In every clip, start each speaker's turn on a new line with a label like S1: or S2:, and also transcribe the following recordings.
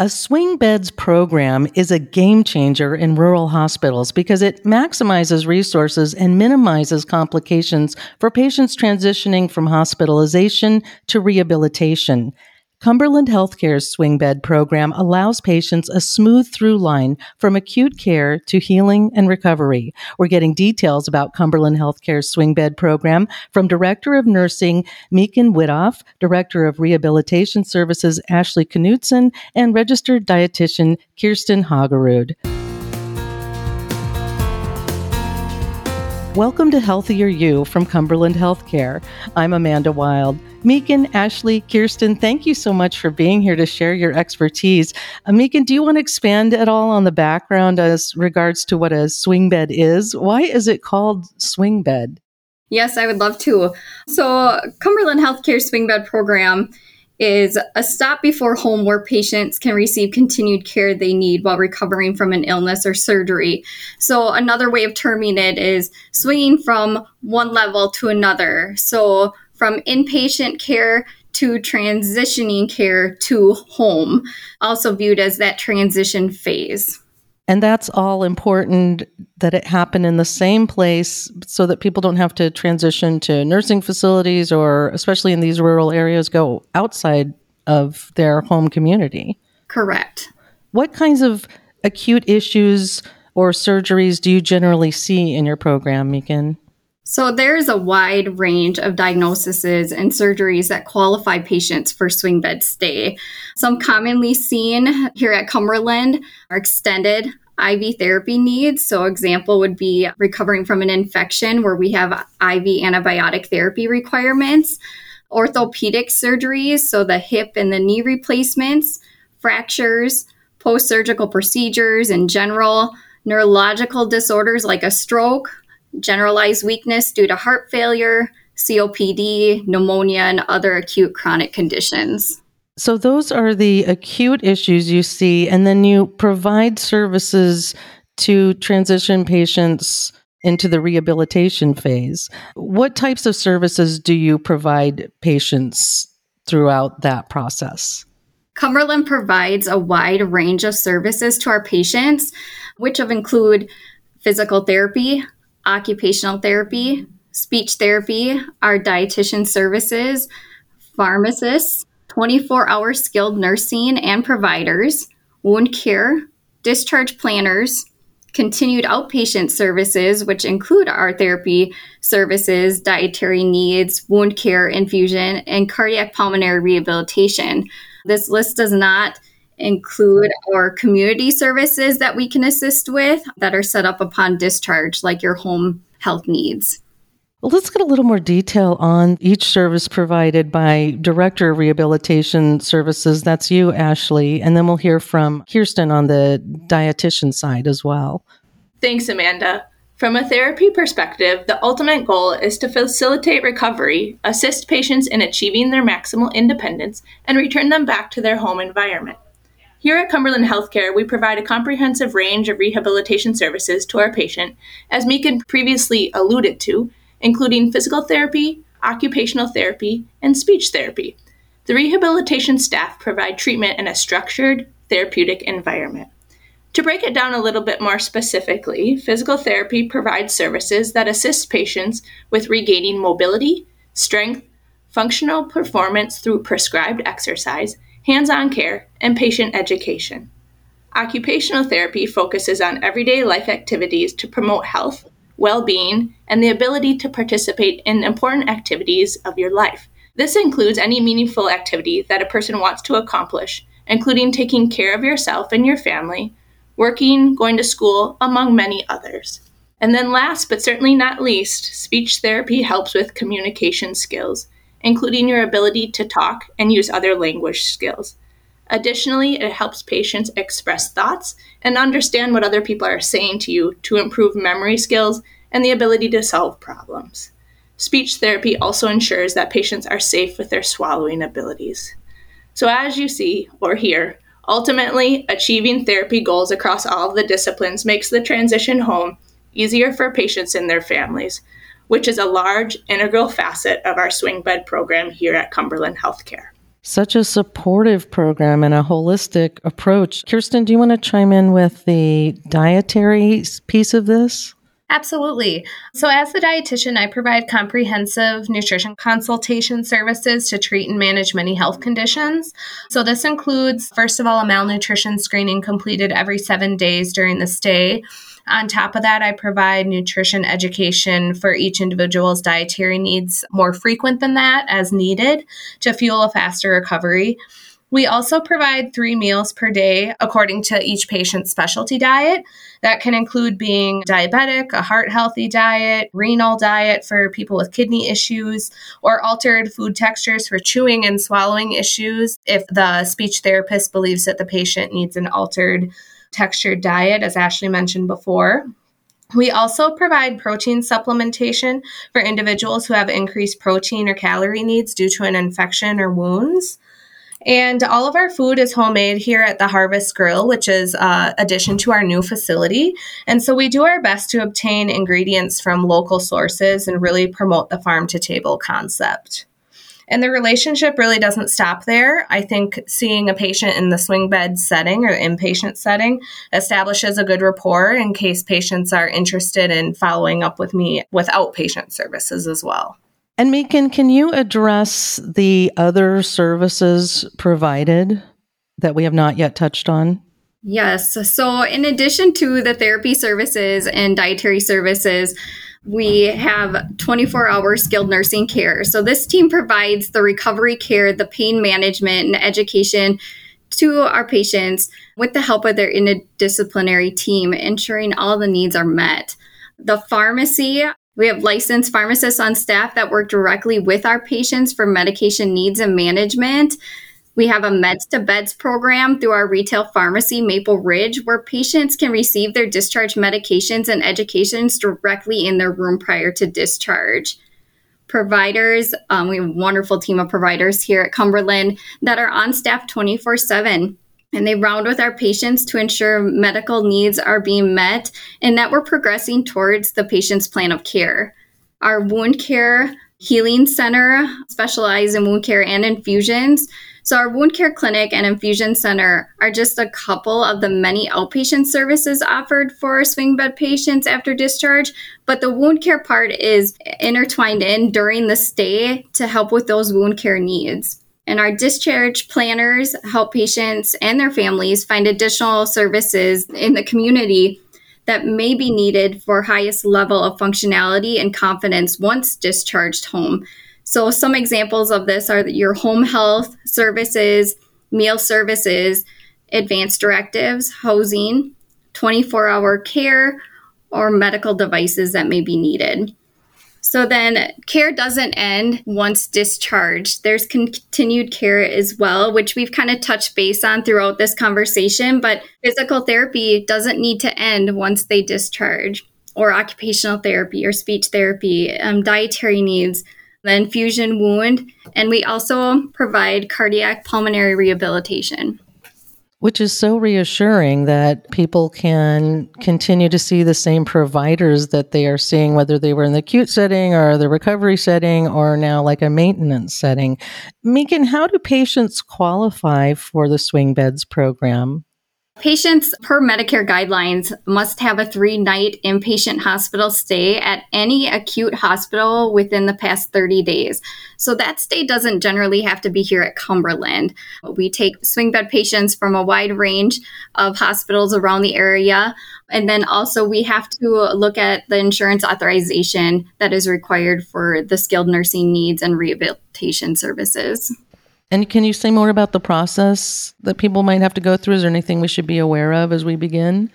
S1: A swing beds program is a game changer in rural hospitals because it maximizes resources and minimizes complications for patients transitioning from hospitalization to rehabilitation. Cumberland Healthcare's swing bed program allows patients a smooth through line from acute care to healing and recovery. We're getting details about Cumberland Healthcare's swing bed program from Director of Nursing Meekin Widoff, Director of Rehabilitation Services Ashley Knutson, and Registered Dietitian Kirsten Hagerud. Welcome to Healthier You from Cumberland Healthcare. I'm Amanda Wild. Meekin, Ashley, Kirsten, thank you so much for being here to share your expertise. Uh, do you want to expand at all on the background as regards to what a swing bed is? Why is it called swing bed?
S2: Yes, I would love to. So, Cumberland Healthcare Swing Bed Program is a stop before home where patients can receive continued care they need while recovering from an illness or surgery. So, another way of terming it is swinging from one level to another. So, from inpatient care to transitioning care to home, also viewed as that transition phase.
S1: And that's all important that it happen in the same place so that people don't have to transition to nursing facilities or, especially in these rural areas, go outside of their home community.
S2: Correct.
S1: What kinds of acute issues or surgeries do you generally see in your program, Meekin?
S2: So, there's a wide range of diagnoses and surgeries that qualify patients for swing bed stay. Some commonly seen here at Cumberland are extended IV therapy needs. So, example would be recovering from an infection where we have IV antibiotic therapy requirements, orthopedic surgeries, so the hip and the knee replacements, fractures, post surgical procedures in general, neurological disorders like a stroke, generalized weakness due to heart failure, COPD, pneumonia, and other acute chronic conditions.
S1: So, those are the acute issues you see, and then you provide services to transition patients into the rehabilitation phase. What types of services do you provide patients throughout that process?
S2: Cumberland provides a wide range of services to our patients, which have include physical therapy, occupational therapy, speech therapy, our dietitian services, pharmacists, 24 hour skilled nursing and providers, wound care, discharge planners, continued outpatient services, which include our therapy services, dietary needs, wound care, infusion, and cardiac pulmonary rehabilitation. This list does not include our community services that we can assist with that are set up upon discharge, like your home health needs.
S1: Well, let's get a little more detail on each service provided by Director of Rehabilitation Services. That's you, Ashley. And then we'll hear from Kirsten on the dietitian side as well.
S3: Thanks, Amanda. From a therapy perspective, the ultimate goal is to facilitate recovery, assist patients in achieving their maximal independence, and return them back to their home environment. Here at Cumberland Healthcare, we provide a comprehensive range of rehabilitation services to our patient, as Meekin previously alluded to, including physical therapy, occupational therapy, and speech therapy. The rehabilitation staff provide treatment in a structured, therapeutic environment. To break it down a little bit more specifically, physical therapy provides services that assist patients with regaining mobility, strength, functional performance through prescribed exercise, hands on care, and patient education. Occupational therapy focuses on everyday life activities to promote health, well being, and the ability to participate in important activities of your life. This includes any meaningful activity that a person wants to accomplish, including taking care of yourself and your family, working, going to school, among many others. And then, last but certainly not least, speech therapy helps with communication skills including your ability to talk and use other language skills. Additionally, it helps patients express thoughts and understand what other people are saying to you to improve memory skills and the ability to solve problems. Speech therapy also ensures that patients are safe with their swallowing abilities. So, as you see or hear, ultimately, achieving therapy goals across all the disciplines makes the transition home easier for patients and their families, which is a large, integral facet of our swing bed program here at Cumberland Healthcare.
S1: Such a supportive program and a holistic approach. Kirsten, do you want to chime in with the dietary piece of this?
S4: Absolutely. So, as the dietitian, I provide comprehensive nutrition consultation services to treat and manage many health conditions. So, this includes, first of all, a malnutrition screening completed every seven days during the stay. On top of that, I provide nutrition education for each individual's dietary needs more frequent than that as needed to fuel a faster recovery. We also provide three meals per day according to each patient's specialty diet. That can include being diabetic, a heart healthy diet, renal diet for people with kidney issues, or altered food textures for chewing and swallowing issues if the speech therapist believes that the patient needs an altered textured diet, as Ashley mentioned before. We also provide protein supplementation for individuals who have increased protein or calorie needs due to an infection or wounds. And all of our food is homemade here at the Harvest Grill, which is uh, addition to our new facility. And so we do our best to obtain ingredients from local sources and really promote the farm to table concept. And the relationship really doesn't stop there. I think seeing a patient in the swing bed setting or inpatient setting establishes a good rapport in case patients are interested in following up with me with outpatient services as well.
S1: And Megan, can you address the other services provided that we have not yet touched on?
S2: Yes. So, in addition to the therapy services and dietary services, we have 24 hour skilled nursing care. So, this team provides the recovery care, the pain management, and education to our patients with the help of their interdisciplinary team, ensuring all the needs are met. The pharmacy we have licensed pharmacists on staff that work directly with our patients for medication needs and management. We have a meds to beds program through our retail pharmacy, Maple Ridge, where patients can receive their discharge medications and educations directly in their room prior to discharge. Providers, um, we have a wonderful team of providers here at Cumberland that are on staff 24 7 and they round with our patients to ensure medical needs are being met and that we're progressing towards the patient's plan of care. Our wound care healing center specializes in wound care and infusions. So, our wound care clinic and infusion center are just a couple of the many outpatient services offered for swing bed patients after discharge. But the wound care part is intertwined in during the stay to help with those wound care needs. And our discharge planners help patients and their families find additional services in the community that may be needed for highest level of functionality and confidence once discharged home. So some examples of this are your home health services, meal services, advanced directives, housing, 24-hour care, or medical devices that may be needed. So then care doesn't end once discharged. There's continued care as well, which we've kind of touched base on throughout this conversation, but physical therapy doesn't need to end once they discharge, or occupational therapy or speech therapy, um, dietary needs, the infusion wound, and we also provide cardiac pulmonary rehabilitation.
S1: Which is so reassuring that people can continue to see the same providers that they are seeing, whether they were in the acute setting or the recovery setting or now like a maintenance setting. Megan, how do patients qualify for the Swing Beds program?
S2: Patients, per Medicare guidelines, must have a three night inpatient hospital stay at any acute hospital within the past 30 days. So that stay doesn't generally have to be here at Cumberland. We take swing bed patients from a wide range of hospitals around the area. And then also, we have to look at the insurance authorization that is required for the skilled nursing needs and rehabilitation services.
S1: And can you say more about the process that people might have to go through? Is there anything we should be aware of as we begin?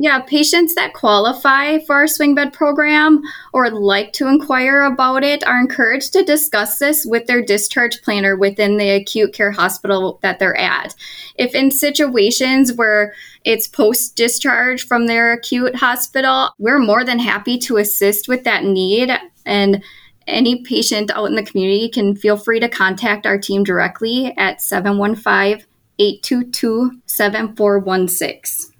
S2: Yeah, patients that qualify for our swing bed program or like to inquire about it are encouraged to discuss this with their discharge planner within the acute care hospital that they're at. If in situations where it's post discharge from their acute hospital, we're more than happy to assist with that need and any patient out in the community can feel free to contact our team directly at 715 822 7416.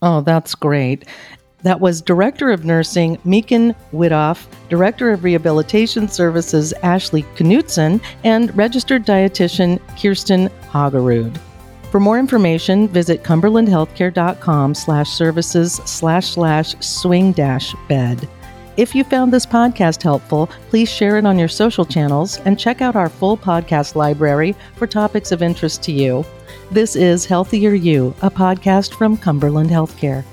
S1: Oh, that's great. That was Director of Nursing Meekin Widoff, Director of Rehabilitation Services Ashley Knutson, and Registered Dietitian Kirsten Hagerud. For more information, visit cumberlandhealthcare.com slash services slash slash swing dash bed. If you found this podcast helpful, please share it on your social channels and check out our full podcast library for topics of interest to you. This is Healthier You, a podcast from Cumberland Healthcare.